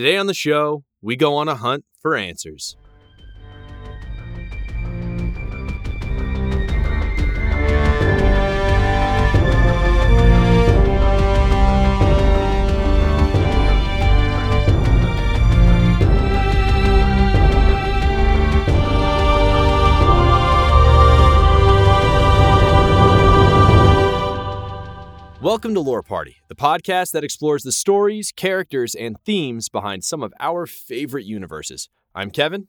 Today on the show, we go on a hunt for answers. Welcome to Lore Party, the podcast that explores the stories, characters, and themes behind some of our favorite universes. I'm Kevin.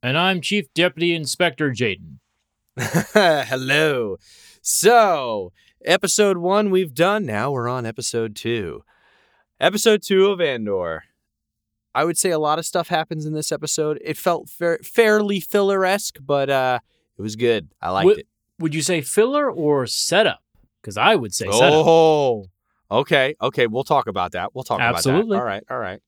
And I'm Chief Deputy Inspector Jaden. Hello. So, episode one we've done. Now we're on episode two. Episode two of Andor. I would say a lot of stuff happens in this episode. It felt fa- fairly filler esque, but uh, it was good. I liked Would- it. Would you say filler or setup? Because I would say setup. Oh, okay, okay. We'll talk about that. We'll talk Absolutely. about that. All right, all right.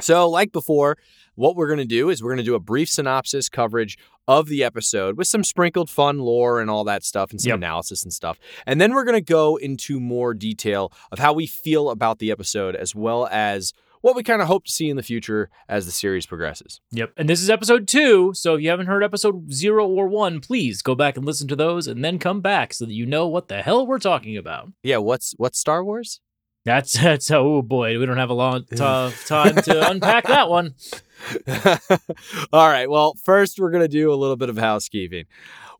So, like before, what we're going to do is we're going to do a brief synopsis coverage of the episode with some sprinkled fun lore and all that stuff and some Yep. analysis and stuff. And then we're going to go into more detail of how we feel about the episode as well as what we kind of hope to see in the future as the series progresses. Yep. And this is episode two. So if you haven't heard episode zero or one, please go back and listen to those and then come back so that you know what the hell we're talking about. Yeah, what's what's Star Wars? That's that's oh boy, we don't have a long t- time to unpack that one. All right. Well, first, we're going to do a little bit of housekeeping.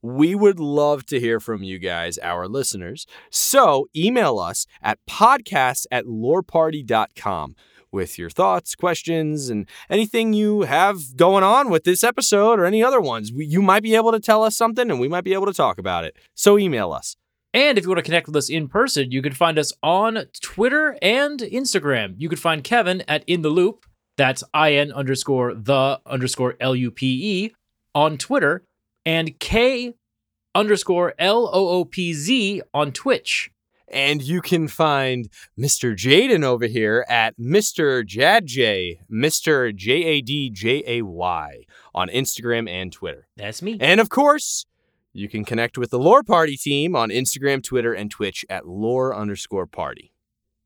We would love to hear from you guys, our listeners. So email us at podcast at loreparty.com with your thoughts, questions, and anything you have going on with this episode or any other ones. You might be able to tell us something and we might be able to talk about it. So email us. And if you want to connect with us in person, you can find us on Twitter and Instagram. You can find Kevin at In the Loop. That's in underscore the underscore L U P E on Twitter, and K underscore L O O P Z on Twitch. And you can find Mr. Jaden over here at Mr. Jadjay, Mr. J A D J A Y on Instagram and Twitter. That's me. And of course, you can connect with the Lore Party team on Instagram, Twitter, and Twitch at lore underscore party.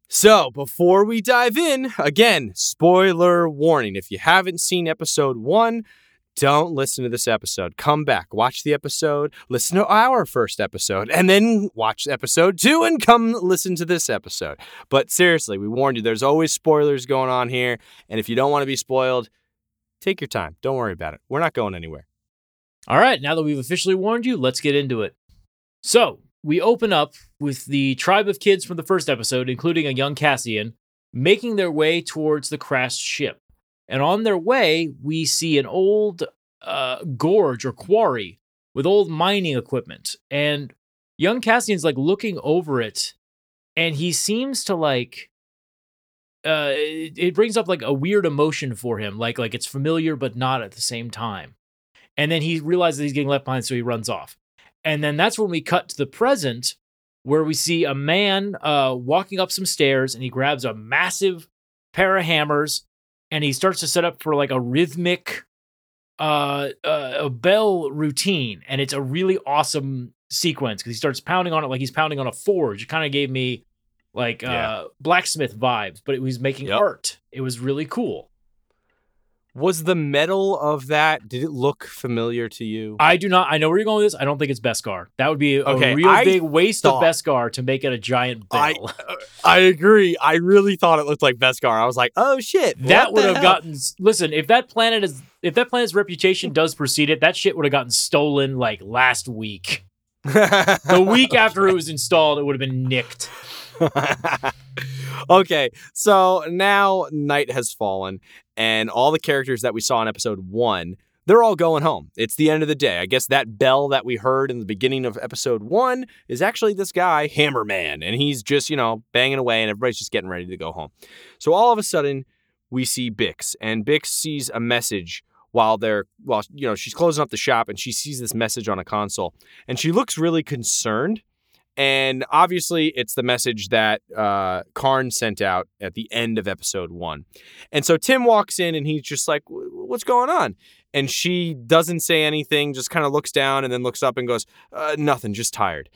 So before we dive in, again, spoiler warning. If you haven't seen episode one, don't listen to this episode. Come back, watch the episode, listen to our first episode, and then watch episode two and come listen to this episode. But seriously, we warned you, there's always spoilers going on here. And if you don't want to be spoiled, take your time. Don't worry about it. We're not going anywhere. All right, now that we've officially warned you, let's get into it. So, we open up with the tribe of kids from the first episode, including a young Cassian, making their way towards the crashed ship. And on their way, we see an old uh, gorge or quarry with old mining equipment. And young Cassian's like looking over it, and he seems to like. Uh, it, it brings up like a weird emotion for him, like like it's familiar but not at the same time. And then he realizes he's getting left behind, so he runs off. And then that's when we cut to the present, where we see a man uh, walking up some stairs and he grabs a massive pair of hammers and he starts to set up for like a rhythmic uh, uh, a bell routine. And it's a really awesome sequence because he starts pounding on it like he's pounding on a forge. It kind of gave me like uh, Yeah. blacksmith vibes, but it was making Yep. art. It was really cool. Was the metal of that, did it look familiar to you? I do not. I know where you're going with this. I don't think it's Beskar. That would be a Okay, real I big waste thought- of Beskar to make it a giant I- bell. Uh, I agree. I really thought it looked like Beskar. I was like, oh shit. that would have hell? gotten. Listen, if that planet is, if that planet's reputation does precede it, that shit would have gotten stolen like last week. The week after it was installed, it would have been nicked. okay, so now night has fallen, and all the characters that we saw in episode one, they're all going home. It's the end of the day. I guess that bell that we heard in the beginning of episode one is actually this guy, Hammerman, and he's just, you know, banging away, and everybody's just getting ready to go home. So all of a sudden, we see Bix, and Bix sees a message while they're while you know she's closing up the shop and she sees this message on a console and she looks really concerned and obviously it's the message that uh, Karn sent out at the end of episode one and so Timm walks in and he's just like what's going on and she doesn't say anything, just kind of looks down and then looks up and goes, uh, "Nothing, just tired."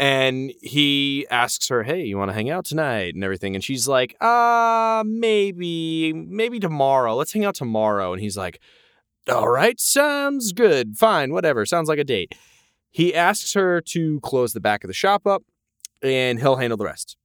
And he asks her, "Hey, you want to hang out tonight?" and everything, and she's like, "Uh, maybe, maybe tomorrow. Let's hang out tomorrow." And he's like, "All right, sounds good. Fine, whatever. Sounds like a date." He asks her to close the back of the shop up, and he'll handle the rest.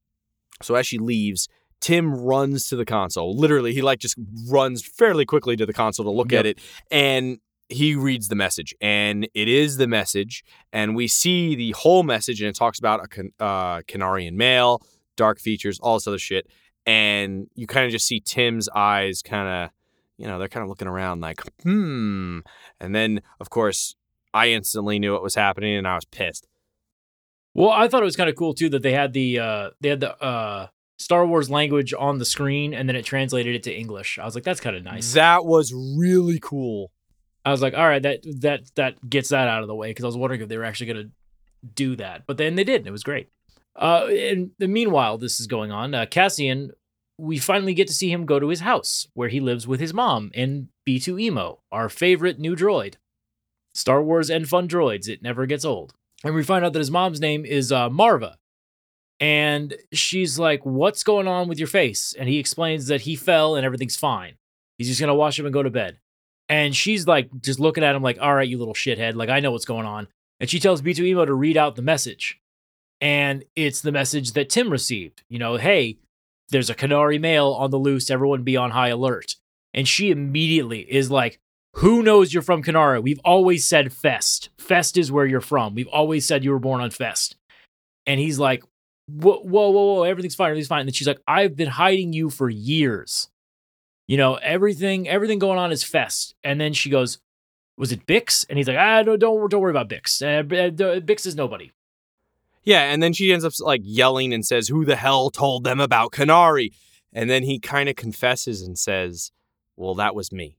So as she leaves, Timm runs to the console. Literally, he like just runs fairly quickly to the console to look Yep. at it, and he reads the message, and it is the message, and we see the whole message, and it talks about a can- uh, Kenarian male, dark features, all this other shit, and you kind of just see Timm's eyes, kind of, you know, they're kind of looking around like, hmm, and then of course I instantly knew what was happening, and I was pissed. Well, I thought it was kind of cool too that they had the uh they had the uh Star Wars language on the screen and then it translated it to English. I was like, that's kind of nice. That was really cool. I was like, all right, that that that gets that out of the way because I was wondering if they were actually gonna do that, but then they did, and it was great. Uh, and meanwhile, this is going on. Uh, Cassian, we finally get to see him go to his house where he lives with his mom and B2 Emo, our favorite new droid. Star Wars and fun droids. It never gets old. And we find out that his mom's name is uh, Marva. And she's like, What's going on with your face? And he explains that he fell and everything's fine. He's just going to wash up and go to bed. And she's like, just looking at him like, All right, you little shithead. Like, I know what's going on. And she tells B2 Emo to read out the message. And it's the message that Tim received. You know, hey, there's a Kenari male on the loose. Everyone be on high alert. And she immediately is like, who knows you're from Kenari? We've always said Fest. Fest is where you're from. We've always said you were born on Fest. And he's like, whoa, whoa, whoa, whoa, everything's fine, everything's fine. And then she's like, I've been hiding you for years. You know, everything, everything going on is Fest. And then she goes, was it Bix? And he's like, ah, don't, don't, don't worry about Bix. Uh, Bix is nobody. Yeah, and then she ends up like yelling and says, "Who the hell told them about Kenari?" And then he kind of confesses and says, "Well, that was me."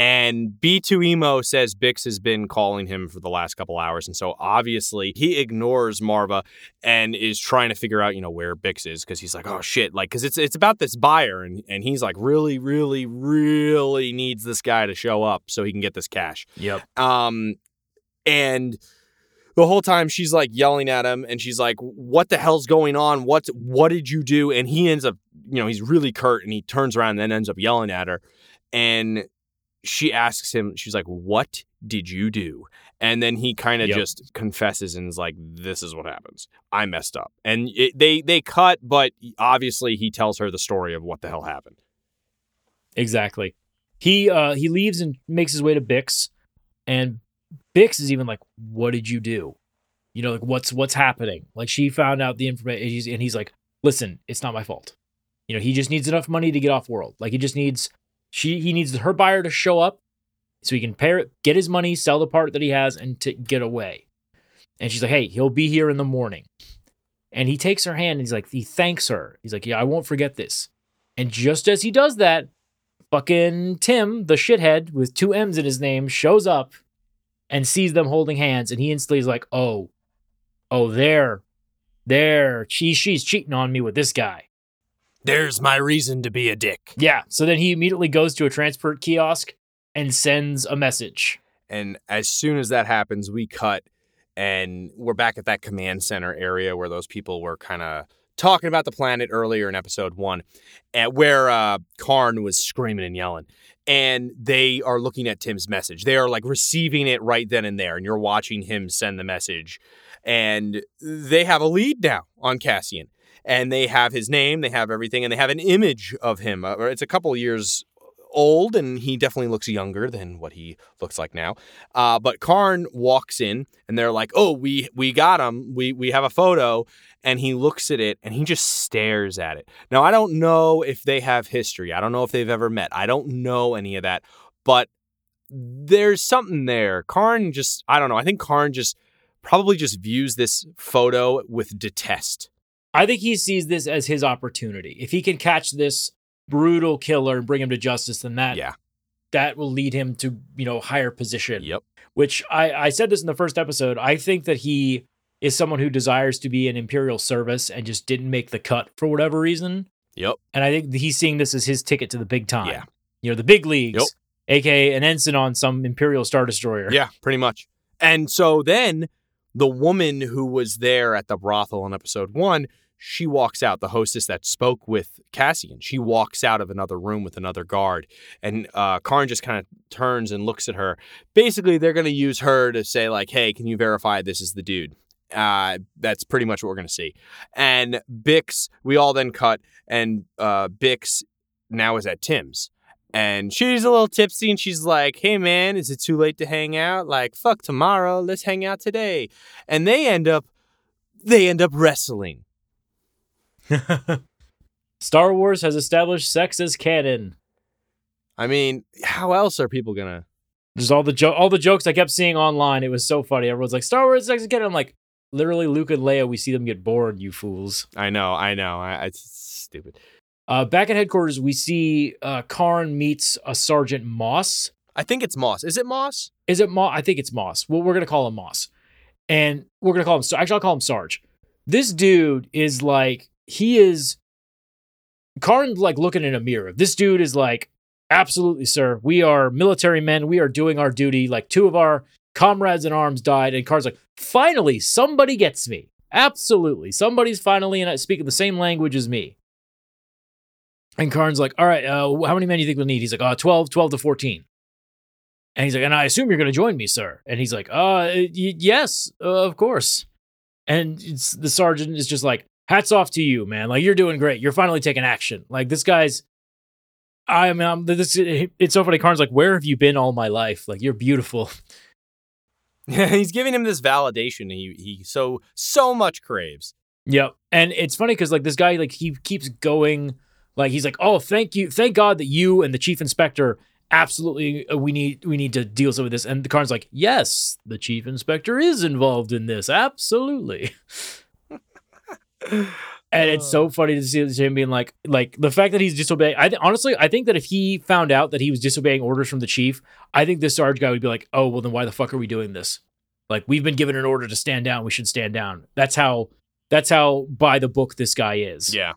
And B2 Emo says Bix has been calling him for the last couple hours. And so obviously he ignores Marva and is trying to figure out, you know, where Bix is because he's like, oh shit. Like, because it's it's about this buyer and, and he's like, really, really, really needs this guy to show up so he can get this cash. Yep. Um, and the whole time she's like yelling at him and she's like, what the hell's going on? What, what did you do? And he ends up, you know, he's really curt and he turns around and then ends up yelling at her. And she asks him, she's like, what did you do? And then he kind of Yep. just confesses and is like, this is what happens. I messed up. And it, they, they cut, but obviously he tells her the story of what the hell happened. Exactly. He uh he leaves and makes his way to Bix, and Bix is even like, "What did you do? You know, like what's what's happening?" Like she found out the information, and he's like, "Listen, it's not my fault. You know, he just needs enough money to get off world. Like he just needs she he needs her buyer to show up so he can pair it, get his money, sell the part that he has, and to get away." And she's like, "Hey, he'll be here in the morning." And he takes her hand and he's like, he thanks her. He's like, "Yeah, I won't forget this." And just as he does that, fucking Timm, the shithead with two M's in his name, shows up and sees them holding hands, and he instantly is like, "Oh, oh, there, there, she, she's cheating on me with this guy." There's my reason to be a dick. Yeah. So then he immediately goes to a transport kiosk and sends a message. And as soon as that happens, we cut and we're back at that command center area where those people were kind of talking about the planet earlier in episode one, at where uh, Karn was screaming and yelling. And they are looking at Timm's message. They are like receiving it right then and there. And you're watching him send the message. And they have a lead now on Cassian. And they have his name, they have everything, and they have an image of him. Uh, it's a couple years old, and he definitely looks younger than what he looks like now. Uh, but Karn walks in, and they're like, "Oh, we we got him. We we have a photo." And he looks at it, and he just stares at it. Now, I don't know if they have history. I don't know if they've ever met. I don't know any of that, but there's something there. Karn just, I don't know. I think Karn just probably just views this photo with detest. I think he sees this as his opportunity. If he can catch this brutal killer and bring him to justice, then that Yeah. that will lead him to you know higher position. Yep. Which I I said this in the first episode. I think that he is someone who desires to be in imperial service and just didn't make the cut for whatever reason. Yep. And I think he's seeing this as his ticket to the big time. Yeah. You know, the big leagues. Yep. aka an ensign on some Imperial Star Destroyer. Yeah, pretty much. And so then the woman who was there at the brothel in episode one, she walks out, the hostess that spoke with Cassian. She walks out of another room with another guard. And uh, Karn just kind of turns and looks at her. Basically, they're going to use her to say, like, hey, can you verify this is the dude? Uh, that's pretty much what we're going to see. And Bix, we all then cut, and uh, Bix now is at Timm's. And she's a little tipsy and she's like, hey man, is it too late to hang out? Like, fuck tomorrow, let's hang out today. And they end up, they end up wrestling. Star Wars has established sex as canon. I mean, how else are people gonna? Just all the jo- all the jokes I kept seeing online. It was so funny. Everyone's like, Star Wars sex as canon. I'm like, literally, Luke and Leia. We see them get bored. You fools. I know, I know. I, it's stupid. Uh, back at headquarters, we see uh, Karn meets a Sergeant Moss. I think it's Moss. Is it Moss? Is it Moss? I think it's Moss. Well, we're gonna call him Moss, and we're gonna call him. Actually, I'll call him Sarge. This dude is like he is. Karn's like looking in a mirror. This dude is like, absolutely, sir. We are military men. We are doing our duty. Like two of our comrades in arms died, and Karn's like, finally, somebody gets me. Absolutely, somebody's finally in speaking the same language as me. And Karn's like, all right, uh, how many men do you think we'll need? He's like, uh, 12, 12 to 14. And he's like, and I assume you're going to join me, sir. And he's like, uh, y- yes, uh, of course. And the sergeant is just like, hats off to you, man. Like, you're doing great. You're finally taking action. Like, this guy's, I mean, I'm, this, it's so funny. Karn's like, where have you been all my life? Like, you're beautiful. Yeah, he's giving him this validation he, he so, so much craves. Yep. And it's funny because, like, this guy, like, he keeps going like he's like, "Oh, thank you, thank God that you and the chief inspector absolutely uh, we need we need to deal with this." And the Karn's like, "Yes, the chief inspector is involved in this, absolutely." and it's so funny to see him being like, like the fact that he's disobeying. I th- honestly, I think that if he found out that he was disobeying orders from the chief, I think this Sarge guy would be like, "Oh, well, then why the fuck are we doing this? Like, we've been given an order to stand down. We should stand down." That's how. That's how by the book this guy is. Yeah.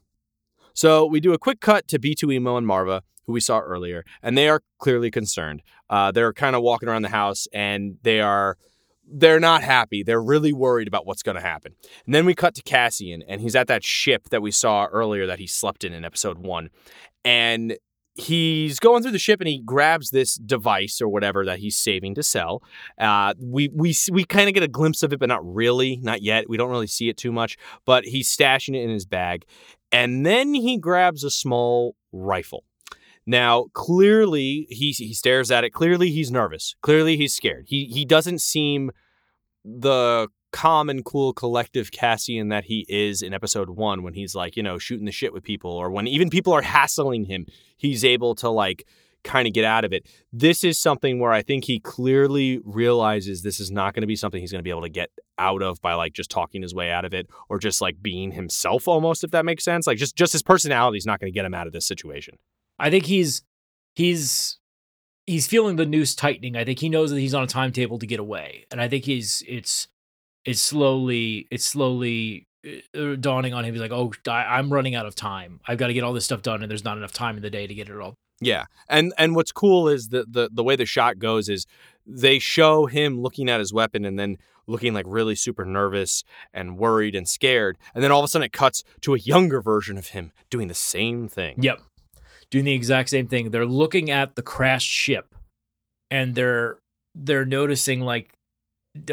So we do a quick cut to B2 Emo and Marva, who we saw earlier, and they are clearly concerned. Uh, they're kind of walking around the house and they are they're not happy. They're really worried about what's going to happen. And then we cut to Cassian, and he's at that ship that we saw earlier that he slept in in episode one. And he's going through the ship and he grabs this device or whatever that he's saving to sell. Uh, we we we kind of get a glimpse of it, but not really, not yet. We don't really see it too much. But he's stashing it in his bag, and then he grabs a small rifle. Now, clearly, he he stares at it. Clearly, he's nervous. Clearly, he's scared. He he doesn't seem the calm and cool collective Cassian that he is in episode one when he's like, you know, shooting the shit with people, or when even people are hassling him, he's able to like kind of get out of it. This is something where I think he clearly realizes this is not going to be something he's going to be able to get out of by like just talking his way out of it or just like being himself almost if that makes sense. Like just just his personality is not going to get him out of this situation. I think he's he's he's feeling the noose tightening. I think he knows that he's on a timetable to get away. And I think he's it's it's slowly it's slowly uh, dawning on him. He's like, "Oh, I, I'm running out of time. I've got to get all this stuff done, and there's not enough time in the day to get it all yeah, and and what's cool is the the the way the shot goes is they show him looking at his weapon and then looking like really super nervous and worried and scared, and then all of a sudden it cuts to a younger version of him doing the same thing. Yep, doing the exact same thing. They're looking at the crashed ship, and they're they're noticing like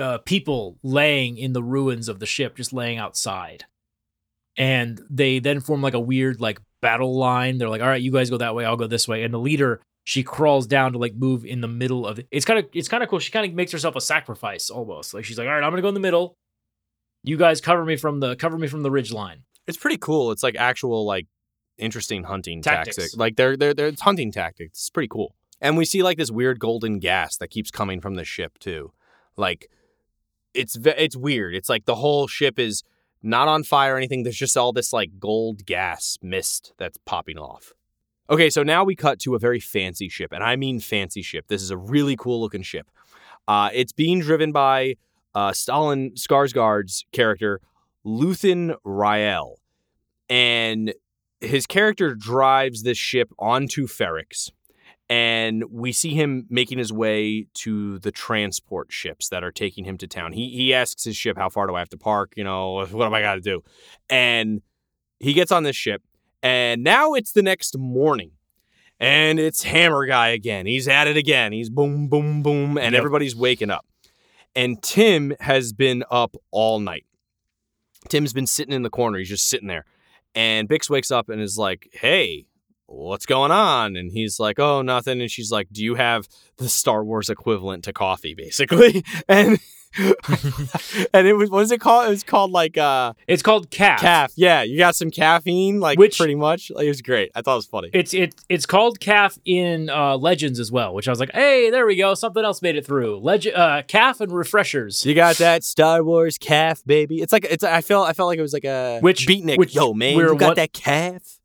uh, people laying in the ruins of the ship, just laying outside. And they then form like a weird like battle line. They're like, all right, you guys go that way, I'll go this way. And the leader, she crawls down to like move in the middle of it. It's kind of it's kind of cool. She kind of makes herself a sacrifice almost. Like she's like, all right, I'm gonna go in the middle. You guys cover me from the cover me from the ridge line. It's pretty cool. It's like actual like interesting hunting Tactics. tactics. Like they're they're they're it's hunting tactics. It's pretty cool. And we see like this weird golden gas that keeps coming from the ship too. Like it's it's weird. It's like the whole ship is not on fire or anything. There's just all this like gold gas mist that's popping off. Okay, so now we cut to a very fancy ship, and I mean fancy ship. This is a really cool looking ship. Uh, it's being driven by uh, Stellan Skarsgård's character, Luthen Rael. And his character drives this ship onto Ferrix. and we see him making his way to the transport ships that are taking him to town. He he asks his ship, "How far do I have to park? You know, what am I got to do?" And he gets on this ship, and now it's the next morning. And it's Hammer Guy again. He's at it again. He's boom, boom, boom, and Yep. everybody's waking up. And Timm has been up all night. Timm's been sitting in the corner. He's just sitting there. And Bix wakes up and is like, hey, what's going on? And he's like, oh, nothing. And she's like, do you have the Star Wars equivalent to coffee, basically? And and it was what is it called? It was called like uh It's called caf. caf. Yeah, you got some caffeine, like Which- pretty much. Like, it was great. I thought it was funny. It's it it's called caf in uh, Legends as well, which I was like, hey, there we go, something else made it through. Legend, uh, caf and refreshers. You got that Star Wars caf, baby. It's like it's. I felt. I felt like it was like a Which- beatnik. which Yo, man, you got one- that caf.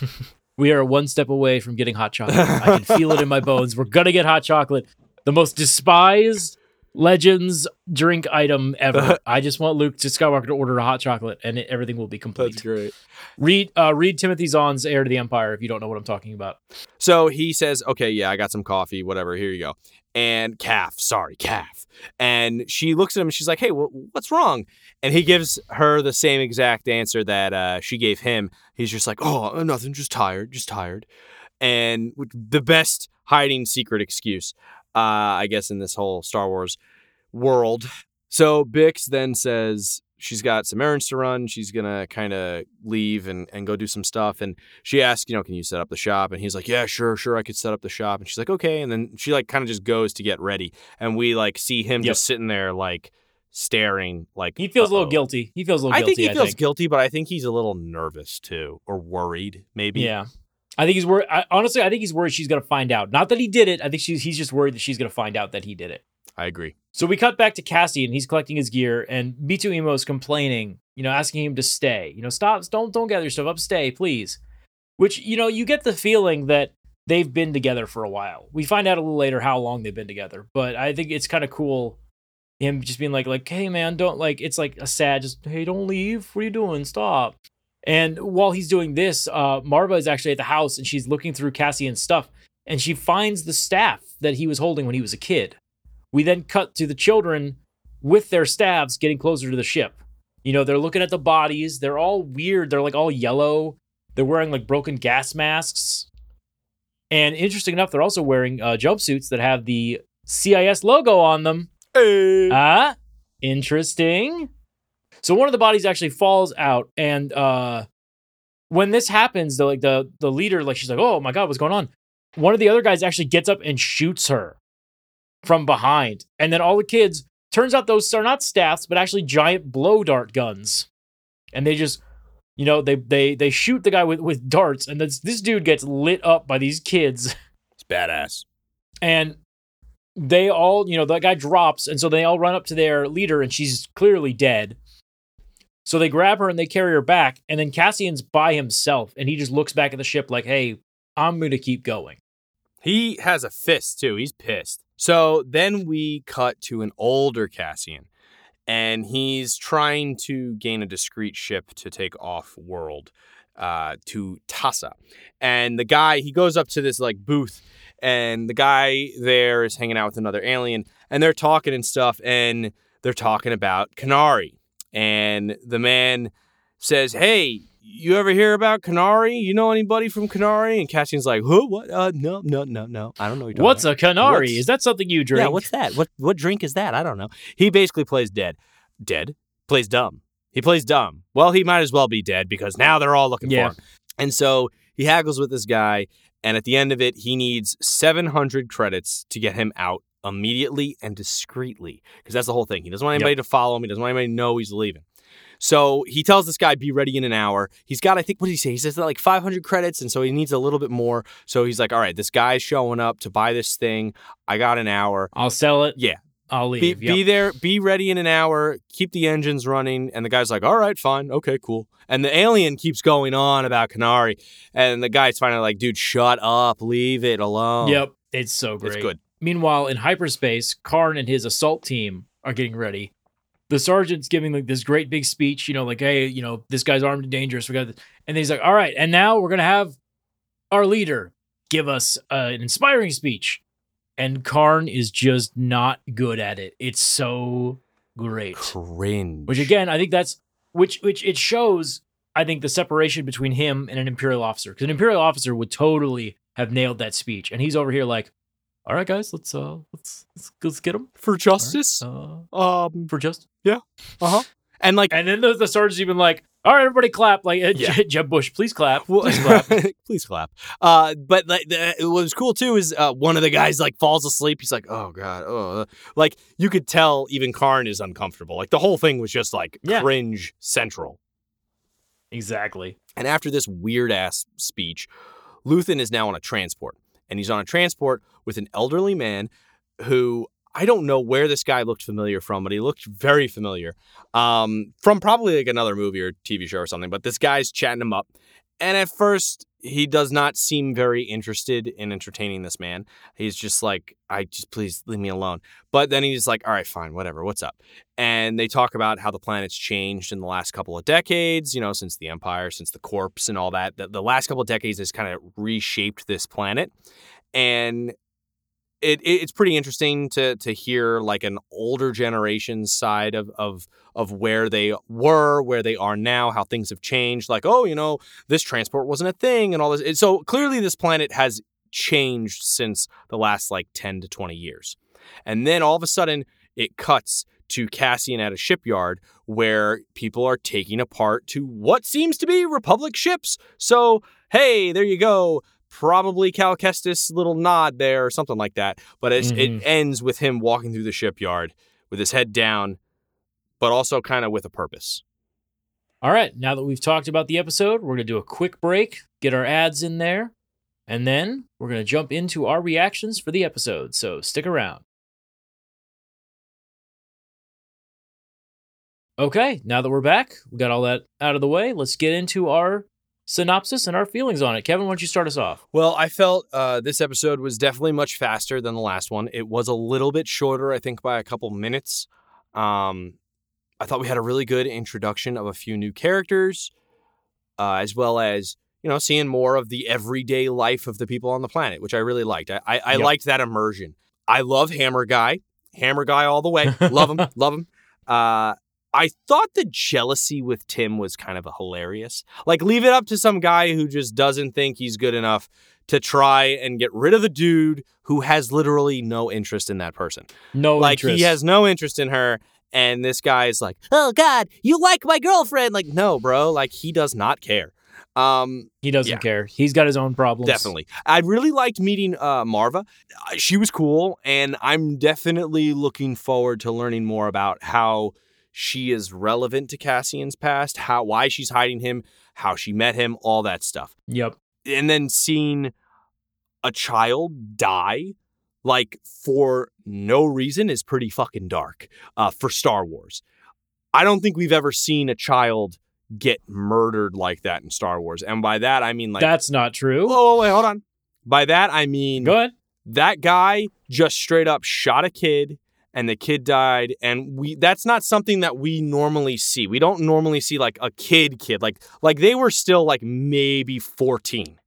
We are one step away from getting hot chocolate. I can feel it in my bones. We're gonna get hot chocolate. The most despised Legends drink item ever. I just want Luke to Skywalker to order a hot chocolate, and it, everything will be complete. That's great. Read uh, read Timothy Zahn's Heir to the Empire if you don't know what I'm talking about. So he says, "Okay, yeah, I got some coffee. Whatever. Here you go." And caf, sorry, caf. And she looks at him. and She's like, "Hey, wh- what's wrong?" And he gives her the same exact answer that uh, she gave him. He's just like, "Oh, nothing. Just tired. Just tired." And the best hiding secret excuse, uh, I guess, in this whole Star Wars world. So Bix then says she's got some errands to run. She's gonna kind of leave and, and go do some stuff. And she asks, you know, can you set up the shop? And he's like, yeah, sure, sure, I could set up the shop. And she's like, okay. And then she like kind of just goes to get ready, and we like see him Yep. just sitting there like staring, like He feels a little guilty. He feels a little I think he feels guilty, but I think he's a little nervous too, or worried, maybe. Yeah. I think he's worried. I, honestly, I think he's worried she's going to find out. Not that he did it. I think she's, he's just worried that she's going to find out that he did it. I agree. So we cut back to Cassie and he's collecting his gear and B2 Emo is complaining, you know, asking him to stay. You know, stop, don't don't gather your stuff up, stay, please. Which, you know, you get the feeling that they've been together for a while. We find out a little later how long they've been together, but I think it's kind of cool him just being like like, "Hey man, don't like it's like a sad just, "Hey, don't leave. What are you doing? Stop." And while he's doing this, uh Marva is actually at the house and she's looking through Cassian's stuff and she finds the staff that he was holding when he was a kid. We then cut to the children with their staffs getting closer to the ship. You know, they're looking at the bodies. They're all weird. They're like all yellow. They're wearing like broken gas masks. And interesting enough, they're also wearing uh, jumpsuits that have the CIS logo on them. Hey. Ah, interesting. So one of the bodies actually falls out, and uh, when this happens, the like the the leader, like she's like, "Oh my god, what's going on?" One of the other guys actually gets up and shoots her from behind, and then all the kids. Turns out those are not staffs, but actually giant blow dart guns, and they just, you know, they they they shoot the guy with with darts, and this this dude gets lit up by these kids it's badass. and they all you know that guy drops and so they all run up to their leader and she's clearly dead so they grab her and they carry her back and then cassian's by himself and he just looks back at the ship like hey i'm gonna keep going He has a fist too. He's pissed. So then we cut to an older Cassian, and he's trying to gain a discreet ship to take off world uh, to Tassa. And the guy, he goes up to this like booth, and the guy there is hanging out with another alien, and they're talking and stuff, and they're talking about Kenari. And the man says, Hey, you ever hear about Kenari? You know anybody from Kenari? And Cassian's like, Huh? What? Uh, no, no, no, no. I don't know. What what's talking a canary What's- is that something you drink yeah, what's that? What what drink is that? I don't know. He basically plays dead. Dead? Plays dumb. He plays dumb. Well, he might as well be dead because now they're all looking Yeah. for him. And so he haggles with this guy, and at the end of it, he needs 700 credits to get him out immediately and discreetly. Because that's the whole thing. He doesn't want Yep. anybody to follow him. He doesn't want anybody to know he's leaving. So he tells this guy, be ready in an hour. He's got, I think, what did he say? He says like 500 credits, and so he needs a little bit more. So he's like, all right, this guy's showing up to buy this thing. I got an hour. i'll sell it Yeah. i'll Be, leave be Yep. there, be ready in an hour, keep the engines running. And the guy's like, all right, fine. Okay, cool. And the alien keeps going on about Kenari. And the guy's finally like, dude, shut up. Leave it alone. yep it's so great It's good. Meanwhile, in hyperspace, Karn and his assault team are getting ready. The sergeant's giving like this great big speech, you know, like, hey, you know, this guy's armed and dangerous. We got this. And then he's like, all right, and now we're gonna have our leader, give us uh, an inspiring speech. And Karn is just not good at it. It's so great. Cringe. Which again, I think that's which which it shows. I think the separation between him and an imperial officer, because an imperial officer would totally have nailed that speech, and he's over here like, "All right, guys, let's uh, let's let's, let's get him for justice. uh, Um. for just." Yeah. Uh huh. And like, And then the, the sergeant's even like, "All right, everybody, clap!" Like uh, Yeah. Jeb Bush, please clap, please clap. please clap. Uh, but like, the, what was cool too is uh, one of the guys like falls asleep. He's like, "Oh god," oh, like you could tell even Karn is uncomfortable. Like the whole thing was just like Yeah. cringe central. exactly. And after this weird ass speech, Luthen is now on a transport. And he's on a transport with an elderly man who I don't know where this guy looked familiar from, but he looked very familiar um, from probably like another movie or TV show or something. But this guy's chatting him up. And at first, he does not seem very interested in entertaining this man. He's just like, I just please leave me alone. But then he's like, all right, fine, whatever, what's up? And they talk about how the planet's changed in the last couple of decades, you know, since the Empire, since the corpse and all that. The, the last couple of decades has kind of reshaped this planet. And it, it- it's pretty interesting to to hear like an older generation side of of of where they were, where they are now, how things have changed. Like, oh, you know, this transport wasn't a thing, and all this. So clearly, this planet has changed since the last like ten to twenty years. And then all of a sudden, it cuts to Cassian at a shipyard where people are taking apart to what seems to be Republic ships. So, hey, there you go. Probably Cal Kestis' little nod there or something like that. But it's, Mhm. it ends with him walking through the shipyard with his head down, but also kind of with a purpose. All right, now that we've talked about the episode, we're going to do a quick break, get our ads in there, and then we're going to jump into our reactions for the episode. So stick around. Okay, now that we're back, we got all that out of the way. Let's get into our synopsis and our feelings on it. Kevin, why don't you start us off? Well, I felt uh, this episode was definitely much faster than the last one. It was a little bit shorter, I think, by a couple minutes. Um, I thought we had a really good introduction of a few new characters, uh, as well as you know seeing more of the everyday life of the people on the planet, which I really liked. I I, I Yep. liked that immersion. I love Hammer Guy, Hammer Guy all the way. love him, love him. Uh, I thought the jealousy with Timm was kind of hilarious. Like, leave it up to some guy who just doesn't think he's good enough to try and get rid of the dude who has literally no interest in that person. No like, interest. he has no interest in her. And this guy is like, oh, God, you like my girlfriend. Like, no, bro. Like, he does not care. Um, He doesn't Yeah. care. He's got his own problems. Definitely. I really liked meeting uh, Marva. Uh, She was cool, and I'm definitely looking forward to learning more about how she is relevant to Cassian's past, how why she's hiding him, how she met him, all that stuff. Yep. And then seeing a child die like for no reason is pretty fucking dark uh, for Star Wars. I don't think we've ever seen a child get murdered like that in Star Wars, and by that I mean like That's not true. Whoa, wait, hold on. By that I mean Go ahead. that guy just straight up shot a kid and the kid died and we that's not something that we normally see. We don't normally see like a kid kid like like they were still like maybe 14.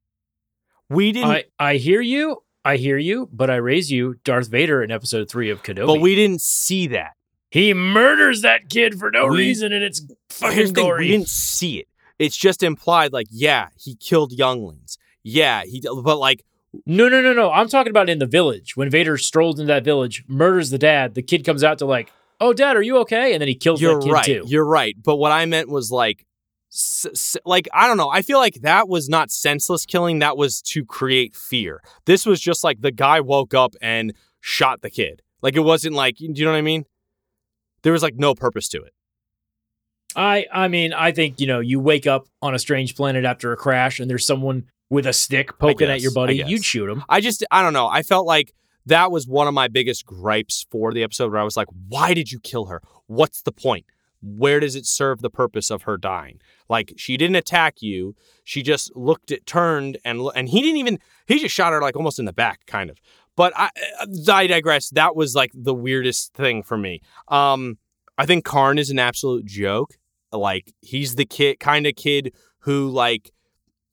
We didn't I, I hear you. I hear you, but I raise you Darth Vader in episode three of Kenobi. but we didn't see that. he murders that kid for no We- reason, and it's fucking gory. we didn't see it. It's just implied like yeah, he killed younglings. Yeah, he but like No, no, no, no. I'm talking about in the village when Vader strolls into that village, murders the dad. The kid comes out to like, "Oh, dad, are you okay?" And then he kills You're that kid right. too. You're right. But what I meant was like, s- s- like I don't know. I feel like that was not senseless killing. That was to create fear. This was just like the guy woke up and shot the kid. Like it wasn't like, do you know what I mean? There was like no purpose to it. I, I mean, I think you know, you wake up on a strange planet after a crash, and there's someone with a stick poking at your buddy. guess. You'd shoot him. I just, I don't know. I felt like that was one of my biggest gripes for the episode where I was like, why did you kill her? What's the point? Where does it serve the purpose of her dying? Like she didn't attack you. She just looked at, turned, and and he didn't even. He just shot her like almost in the back, kind of. But I, I digress. That was like the weirdest thing for me. Um, I think Karn is an absolute joke. Like he's the kid, kind of kid who like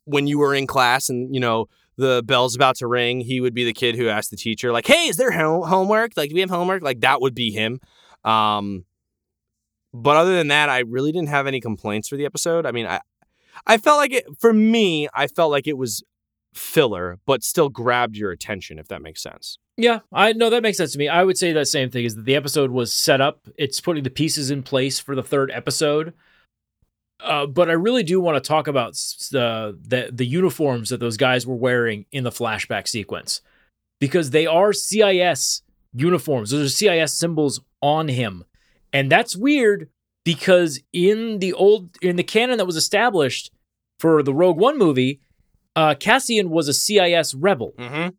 when you were in class and you know the bell's about to ring, he would be the kid who asked the teacher, like, "Hey, is there ho- homework? Like, do we have homework?" Like that would be him. Um, but other than that, I really didn't have any complaints for the episode. I mean, I I felt like it for me. I felt like it was filler, but still grabbed your attention, if that makes sense. Yeah, I know that makes sense to me. I would say that same thing is that the episode was set up. It's putting the pieces in place for the third episode. Uh, but I really do want to talk about the, the the uniforms that those guys were wearing in the flashback sequence because they are CIS uniforms. Those are CIS symbols on him, and that's weird because in the old in the canon that was established for the Rogue One movie, uh, Cassian was a CIS rebel. Mm-hmm.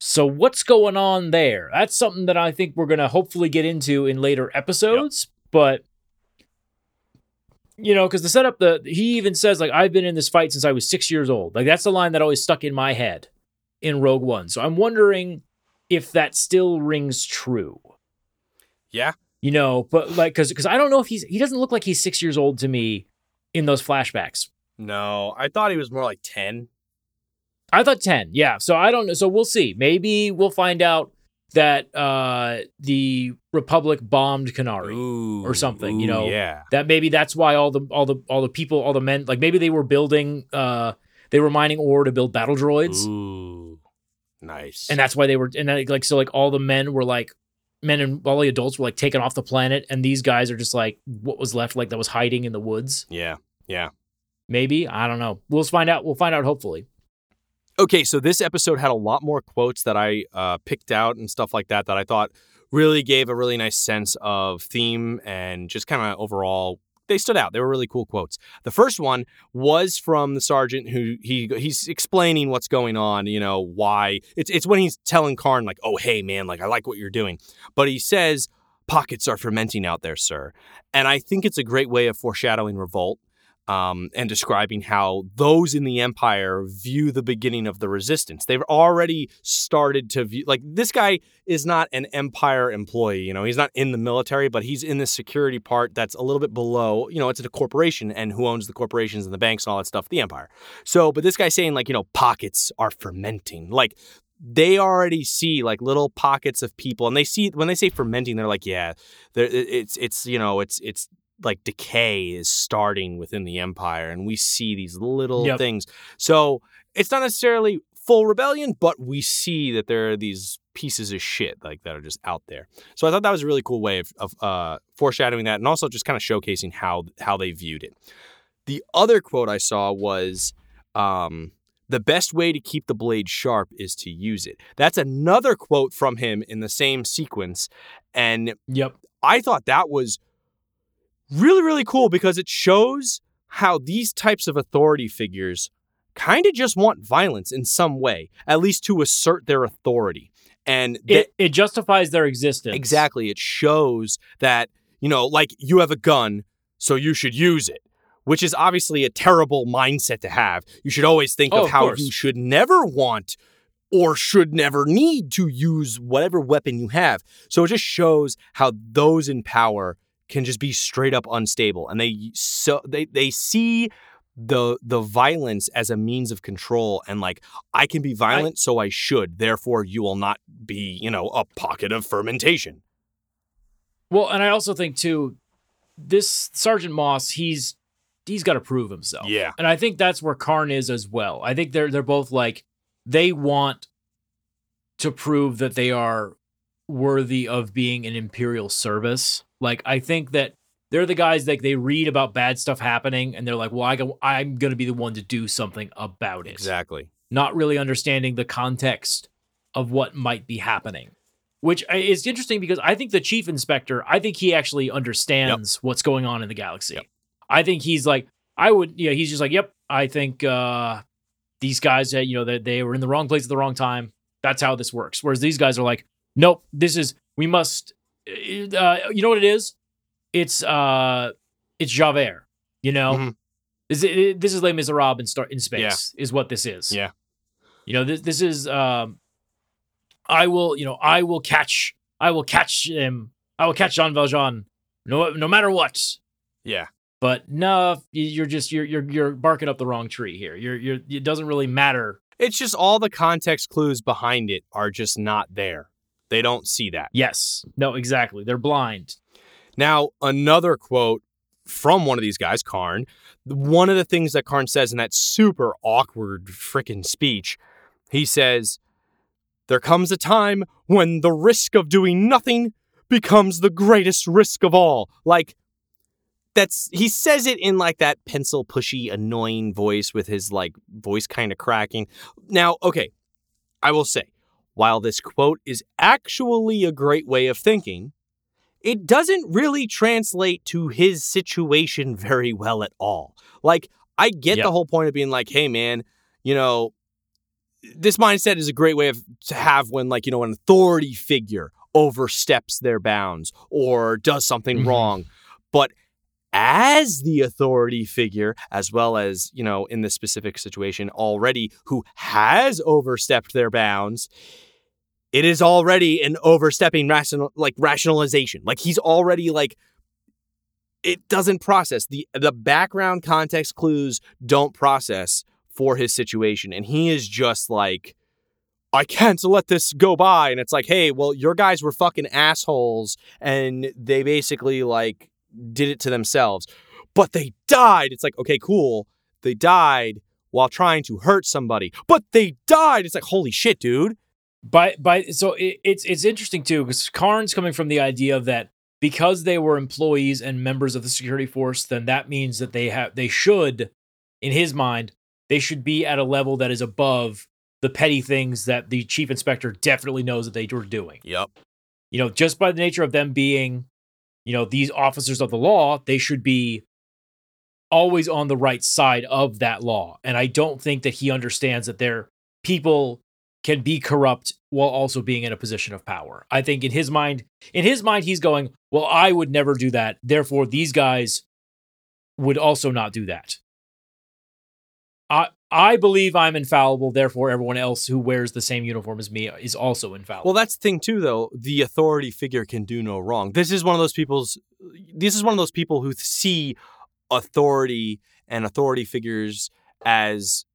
So what's going on there? That's something that I think we're gonna hopefully get into in later episodes. But you know, because the setup, the he even says like I've been in this fight since I was six years old. Like that's the line that always stuck in my head in Rogue One. So I'm wondering if that still rings true. Yeah. You know, but like because because I don't know if he's he doesn't look like he's six years old to me in those flashbacks. No, I thought he was more like ten. I thought 10. Yeah. So I don't know. So we'll see. Maybe we'll find out that uh the Republic bombed Kenari Ooh, or something, you know. Yeah. That maybe that's why all the all the all the people, all the men like maybe they were building uh they were mining ore to build battle droids. Ooh. Nice. And that's why they were and then, like so like all the men were like men and all the adults were like taken off the planet and these guys are just like what was left like that was hiding in the woods. yeah. Yeah. Maybe. I don't know. We'll find out. We'll find out hopefully. Okay, so this episode had a lot more quotes that I uh, picked out and stuff like that that I thought really gave a really nice sense of theme and just kind of overall they stood out. They were really cool quotes. The first one was from the sergeant who he he's explaining what's going on, you know, why. It's it's when he's telling Karn like, "Oh, hey man, like I like what you're doing." But he says, "Pockets are fermenting out there, sir." And I think it's a great way of foreshadowing revolt um, and describing how those in the empire view the beginning of the resistance. They've already started to view, like, this guy is not an empire employee. You know, he's not in the military, but he's in the security part that's a little bit below, you know, it's a corporation and who owns the corporations and the banks and all that stuff? The empire. So, but this guy's saying, like, you know, pockets are fermenting. Like, they already see like little pockets of people and they see when they say fermenting they're like yeah it's it's you know it's it's like decay is starting within the empire and we see these little Yep. things so it's not necessarily full rebellion but we see that there are these pieces of shit like that are just out there so i thought that was a really cool way of, of uh, foreshadowing that and also just kind of showcasing how how they viewed it the other quote i saw was um, the best way to keep the blade sharp is to use it that's another quote from him in the same sequence and Yep. I thought that was really, really cool because it shows how these types of authority figures kind of just want violence in some way, at least to assert their authority. And they- It it justifies their existence. exactly, it shows that, you know, like you have a gun, so you should use it. Which is obviously a terrible mindset to have. You should always think Oh, of of how course. you should never want or should never need to use whatever weapon you have. So it just shows how those in power can just be straight up unstable and they so they they see the the violence as a means of control and like I can be violent so I should therefore you will not be, you know, a pocket of fermentation. Well, and I also think too, this Sergeant Moss, he's he's got to prove himself. Yeah. And I think that's where Karn is as well. I think they're they're both like they want to prove that they are worthy of being in imperial service. Like I think that they're the guys like they read about bad stuff happening and they're like, "Well, I go, I'm going to be the one to do something about it." Exactly. Not really understanding the context of what might be happening. Which uh, is interesting because I think the chief inspector, I think he actually understands what's going on in the galaxy. Yep. I think he's like, I would, yeah, he's just like, yep, I think uh, these guys, that you know, they, they were in the wrong place at the wrong time. That's how this works. Whereas these guys are like, nope, this is, we must, uh, you know what it is? It's, uh, it's Javert, you know? Mhm. This, is- this is Les Miserables in, star, in space, is what this is. Yeah. You know, this, this is, um, I will, you know, I will catch, I will catch him. I will catch Jean Valjean, no, no matter what. Yeah. But no, you're just you're you're you're barking up the wrong tree here. You're you're it doesn't really matter. It's just all the context clues behind it are just not there. They don't see that. Yes. No, exactly. They're blind. Now, another quote from one of these guys, Karn, one of the things that Karn says in that super awkward freaking speech, he says, There comes a time when the risk of doing nothing becomes the greatest risk of all. Like, that's he says it in like that pencil pushy annoying voice with his like voice kind of cracking now okay i will say while this quote is actually a great way of thinking it doesn't really translate to his situation very well at all like i get Yep. the whole point of being like hey man you know this mindset is a great way of to have when like you know an authority figure oversteps their bounds or does something Mhm. wrong but as the authority figure as well as you know in this specific situation already who has overstepped their bounds it is already an overstepping rational like rationalization. Like he's already like it doesn't process. The the background context clues don't process for his situation and he is just like I can't let this go by. And it's like hey well your guys were fucking assholes and they basically like did it to themselves. But they died. It's like okay cool. They died while trying to hurt somebody but they died. It's like holy shit dude By by so it, it's it's interesting too because Karn's coming from the idea of that because they were employees and members of the security force, then that means that they have they should, in his mind, they should be at a level that is above the petty things that the chief inspector definitely knows that they were doing. yep You know, just by the nature of them being, you know, these officers of the law, they should be always on the right side of that law. And I don't think that he understands that their people can be corrupt while also being in a position of power. I think in his mind, in his mind, he's going, well, I would never do that. Therefore, these guys would also not do that. I I believe I'm infallible. Therefore, everyone else who wears the same uniform as me is also infallible. Well, that's the thing too, though. The authority figure can do no wrong. This is one of those people's. This is one of those people who see authority and authority figures as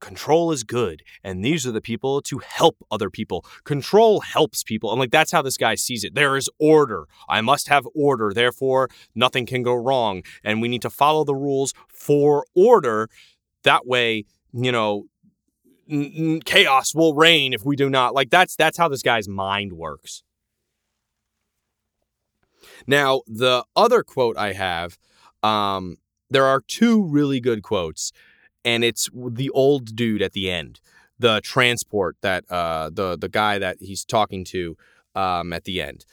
control is good, and these are the people to help other people. Control helps people, and like that's how this guy sees it. There is order. I must have order. Therefore, nothing can go wrong, and we need to follow the rules for order. That way, you know, n- n- chaos will reign if we do not like that's that's how this guy's mind works now the other quote i have um there are two really good quotes and it's the old dude at the end the transport that uh the the guy that he's talking to um at the end.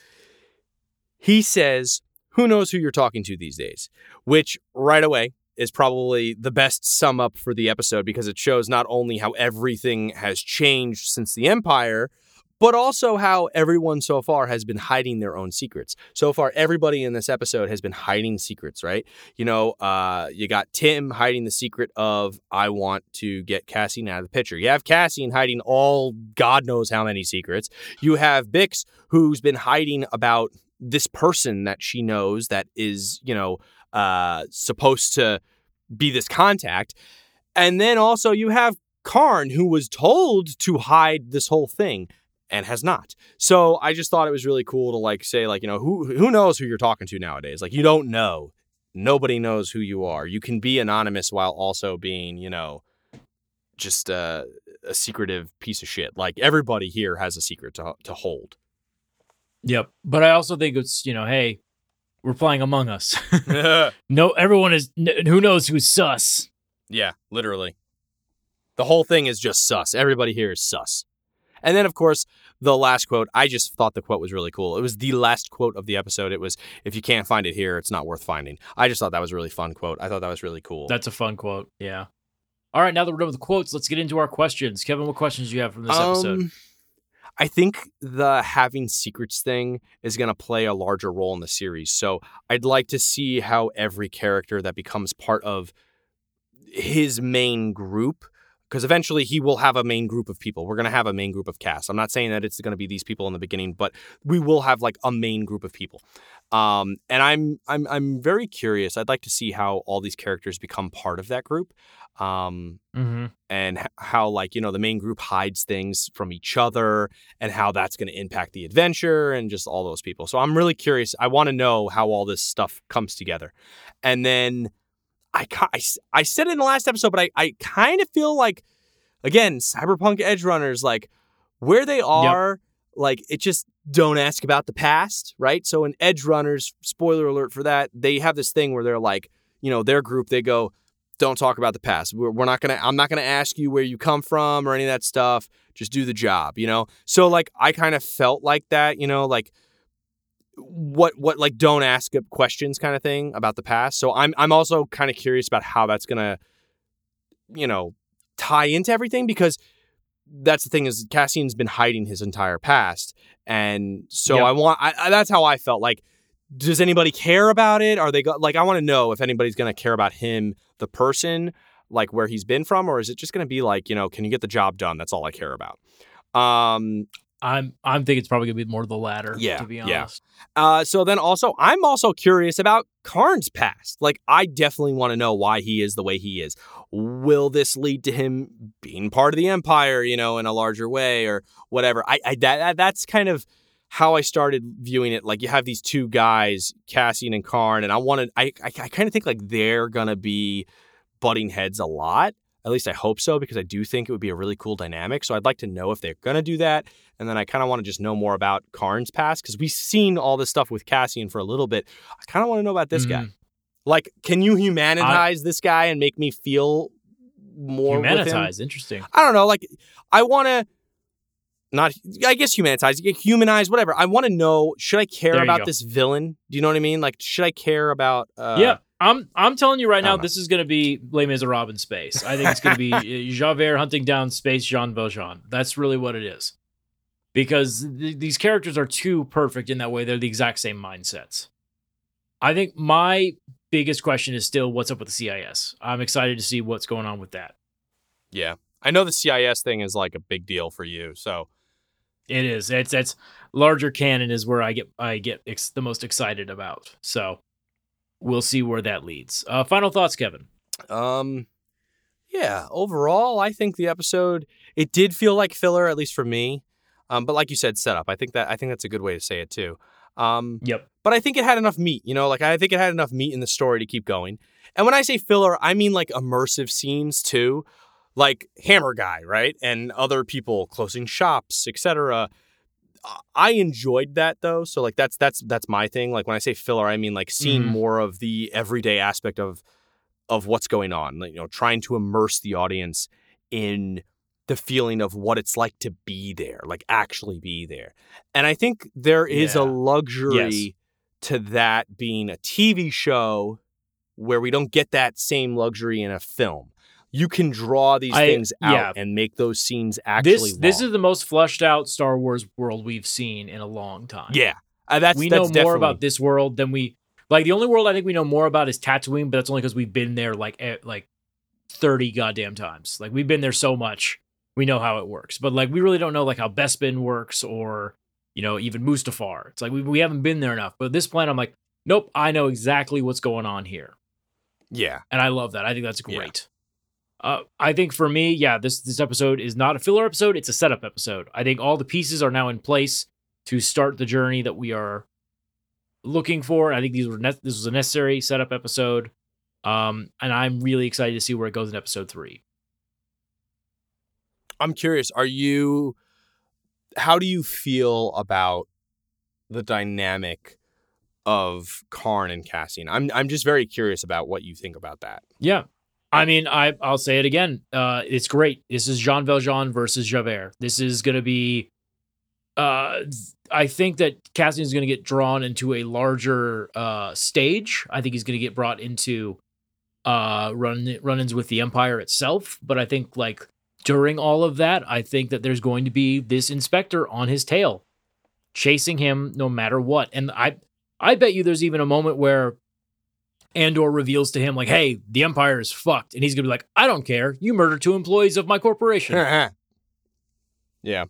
He says who knows who you're talking to these days which right away is probably the best sum up for the episode because it shows not only how everything has changed since the Empire, but also how everyone so far has been hiding their own secrets. So far, everybody in this episode has been hiding secrets, right? You know, uh, you got Timm hiding the secret of, I want to get Cassian out of the picture. You have Cassian hiding all God knows how many secrets. You have Bix, who's been hiding about this person that she knows that is, you know, uh, supposed to be this contact. And then also you have Karn, who was told to hide this whole thing and has not. So I just thought it was really cool to like say, like, you know, who who knows who you're talking to nowadays? Like you don't know. Nobody knows who you are. You can be anonymous while also being, you know, just a, a secretive piece of shit. Like everybody here has a secret to to hold. Yep. But I also think it's, you know, hey, we're playing Among Us. no, everyone is, who knows who's sus? Yeah, literally. The whole thing is just sus. Everybody here is sus. And then, of course, the last quote. I just thought the quote was really cool. It was the last quote of the episode. It was, "If you can't find it here, it's not worth finding." I just thought that was a really fun quote. I thought that was really cool. That's a fun quote. Yeah. All right. Now that we're done with the quotes, let's get into our questions. Kevin, what questions do you have from this episode? Um, I think the having secrets thing is going to play a larger role in the series. So I'd like to see how every character that becomes part of his main group because eventually he will have a main group of people. We're going to have a main group of cast. I'm not saying that it's going to be these people in the beginning, but we will have like a main group of people. Um, and I'm I'm I'm very curious. I'd like to see how all these characters become part of that group. Um, Mm-hmm. and how like you know the main group hides things from each other and how that's going to impact the adventure and just all those people so i'm really curious i want to know how all this stuff comes together and then i I, I said it in the last episode but i, I kind of feel like again cyberpunk edge runners like where they are like it just don't ask about the past right so in edge runners spoiler alert for that they have this thing where they're like you know their group they go don't talk about the past. We're, we're not gonna. I'm not gonna ask you where you come from or any of that stuff. Just do the job, you know. So like, I kind of felt like that, you know, like what what like don't ask questions kind of thing about the past. So I'm I'm also kind of curious about how that's gonna, you know, tie into everything because that's the thing is Cassian's been hiding his entire past, and so Yep. I want. I, I, that's how I felt like does anybody care about it? Are they go- like I want to know if anybody's going to care about him, the person, like where he's been from, or is it just going to be like you know, can you get the job done? That's all I care about. Um. I'm I'm thinking it's probably gonna be more the latter. Yeah, to be yeah. honest. Uh. So then also, I'm also curious about Karn's past. Like, I definitely want to know why he is the way he is. Will this lead to him being part of the Empire? You know, in a larger way, or whatever. I. I that, that that's kind of how I started viewing it. Like you have these two guys, Cassian and Karn, and I wanted I I, I kind of think like they're gonna be butting heads a lot. At least I hope so because I do think it would be a really cool dynamic. So I'd like to know if they're gonna do that, and then I kind of want to just know more about Karn's past because we've seen all this stuff with Cassian for a little bit. I kind of want to know about this guy. Mhm. Like, can you humanize this guy and make me feel more? Humanitize, interesting. I don't know. Like, I want to not, I guess humanize, humanize, whatever. I want to know, should I care There about this villain? Do you know what I mean? Like, should I care about, uh, yeah, I'm I'm telling you right now, know. this is gonna be Les Miserables in space. I think it's gonna be uh, Javert hunting down space Jean Valjean. That's really what it is, because th- these characters are too perfect in that way. They're the exact same mindsets. I think my biggest question is still what's up with the CIS. I'm excited to see what's going on with that. yeah. I know the CIS thing is like a big deal for you. So, It is. It's it's larger canon is where I get I get ex- the most excited about. So we'll see where that leads. Uh, final thoughts, Kevin. um, yeah, overall, I think the episode, it did feel like filler, at least for me. Um, but like you said, setup. I think that, I think that's a good way to say it too. Um, Yep. but I think it had enough meat, you know, like I think it had enough meat in the story to keep going. And when I say filler, I mean like immersive scenes too, like Hammer Guy, right? And other people closing shops, etc. I enjoyed that though. So like that's that's that's my thing. Like when I say filler, I mean like seeing Mhm. more of the everyday aspect of of what's going on. Like, you know, trying to immerse the audience in the feeling of what it's like to be there, like actually be there. And I think there is a luxury Yes. to that being a TV show where we don't get that same luxury in a film. You can draw these I- things out yeah. and make those scenes actually This this is the most fleshed out Star Wars world we've seen in a long time. yeah. Uh, that's we that's know more about this world than we like. The only world I think we know more about is Tatooine, but that's only because we've been there like eh, like thirty goddamn times. Like we've been there so much, we know how it works. But like we really don't know like how Bespin works or you know even Mustafar. It's like we we haven't been there enough. But this planet, I'm like, nope, I know exactly what's going on here. yeah. and I love that. I think that's Yeah. great. Uh, I think for me, yeah, this this episode is not a filler episode; it's a setup episode. I think all the pieces are now in place to start the journey that we are looking for. I think these were ne- this was a necessary setup episode, um, and I'm really excited to see where it goes in episode three. I'm curious, are you how do you feel about the dynamic of Karn and Cassian? I'm I'm just very curious about what you think about that. Yeah. I mean, I I'll say it again. Uh, it's great. This is Jean Valjean versus Javert. This is gonna be. Uh, I think that Cassian is gonna get drawn into a larger uh stage. I think he's gonna get brought into uh run run-ins with the Empire itself. But I think like during all of that, I think that there's going to be this inspector on his tail, chasing him no matter what. And I I bet you there's even a moment where Andor reveals to him like, "Hey, the Empire is fucked," and he's gonna be like, "I don't care. You murdered two employees of my corporation." yeah.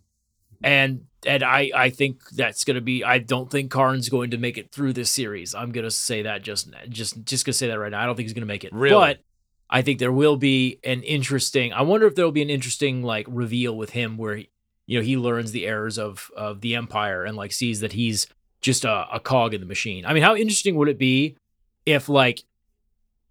and and I I think that's gonna be. I don't think Karn's going to make it through this series. I'm gonna say that just just just gonna say that right now. I don't think he's gonna make it. Really? But I think there will be an interesting. I wonder if there will be an interesting like reveal with him where he, you know he learns the errors of of the Empire and like sees that he's just a, a cog in the machine. I mean, how interesting would it be if like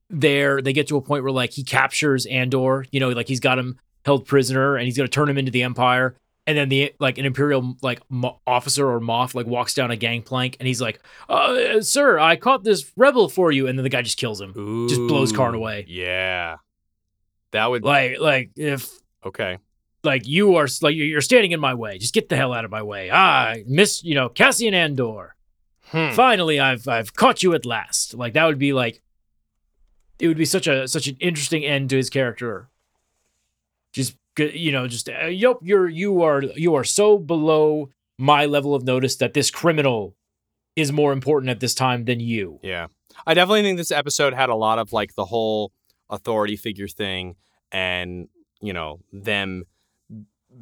there they get to a point where like he captures Andor, you know, like he's got him held prisoner and he's going to turn him into the Empire. And then the like an imperial like mo- officer or moth like walks down a gangplank and he's like, uh, "Sir, I caught this rebel for you," and then the guy just kills him. Just blows Karn away. Yeah. That would Like, like if okay. like you are like you're standing in my way, just get the hell out of my way. Ah, miss, you know, Cassian Andor. Hmm. finally i've i've caught you at last like that would be like it would be such a such an interesting end to his character just you know just uh, yep you're you are you are so below my level of notice that this criminal is more important at this time than you Yeah. I definitely think this episode had a lot of like the whole authority figure thing and, you know, them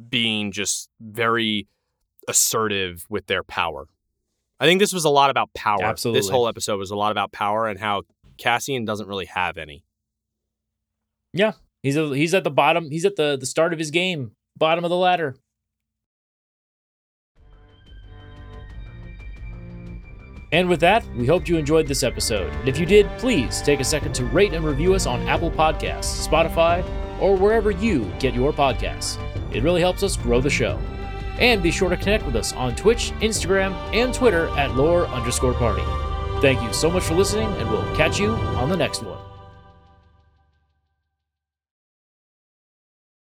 being just very assertive with their power. I think this was a lot about power. Absolutely. This whole episode was a lot about power and how Cassian doesn't really have any. He's a, he's at the bottom he's at the the start of his game bottom of the ladder And with that, we hope you enjoyed this episode. And if you did, please take a second to rate and review us on Apple Podcasts, Spotify, or wherever you get your podcasts. It really helps us grow the show. And be sure to connect with us on Twitch, Instagram, and Twitter at lore underscore party. Thank you so much for listening, and we'll catch you on the next one.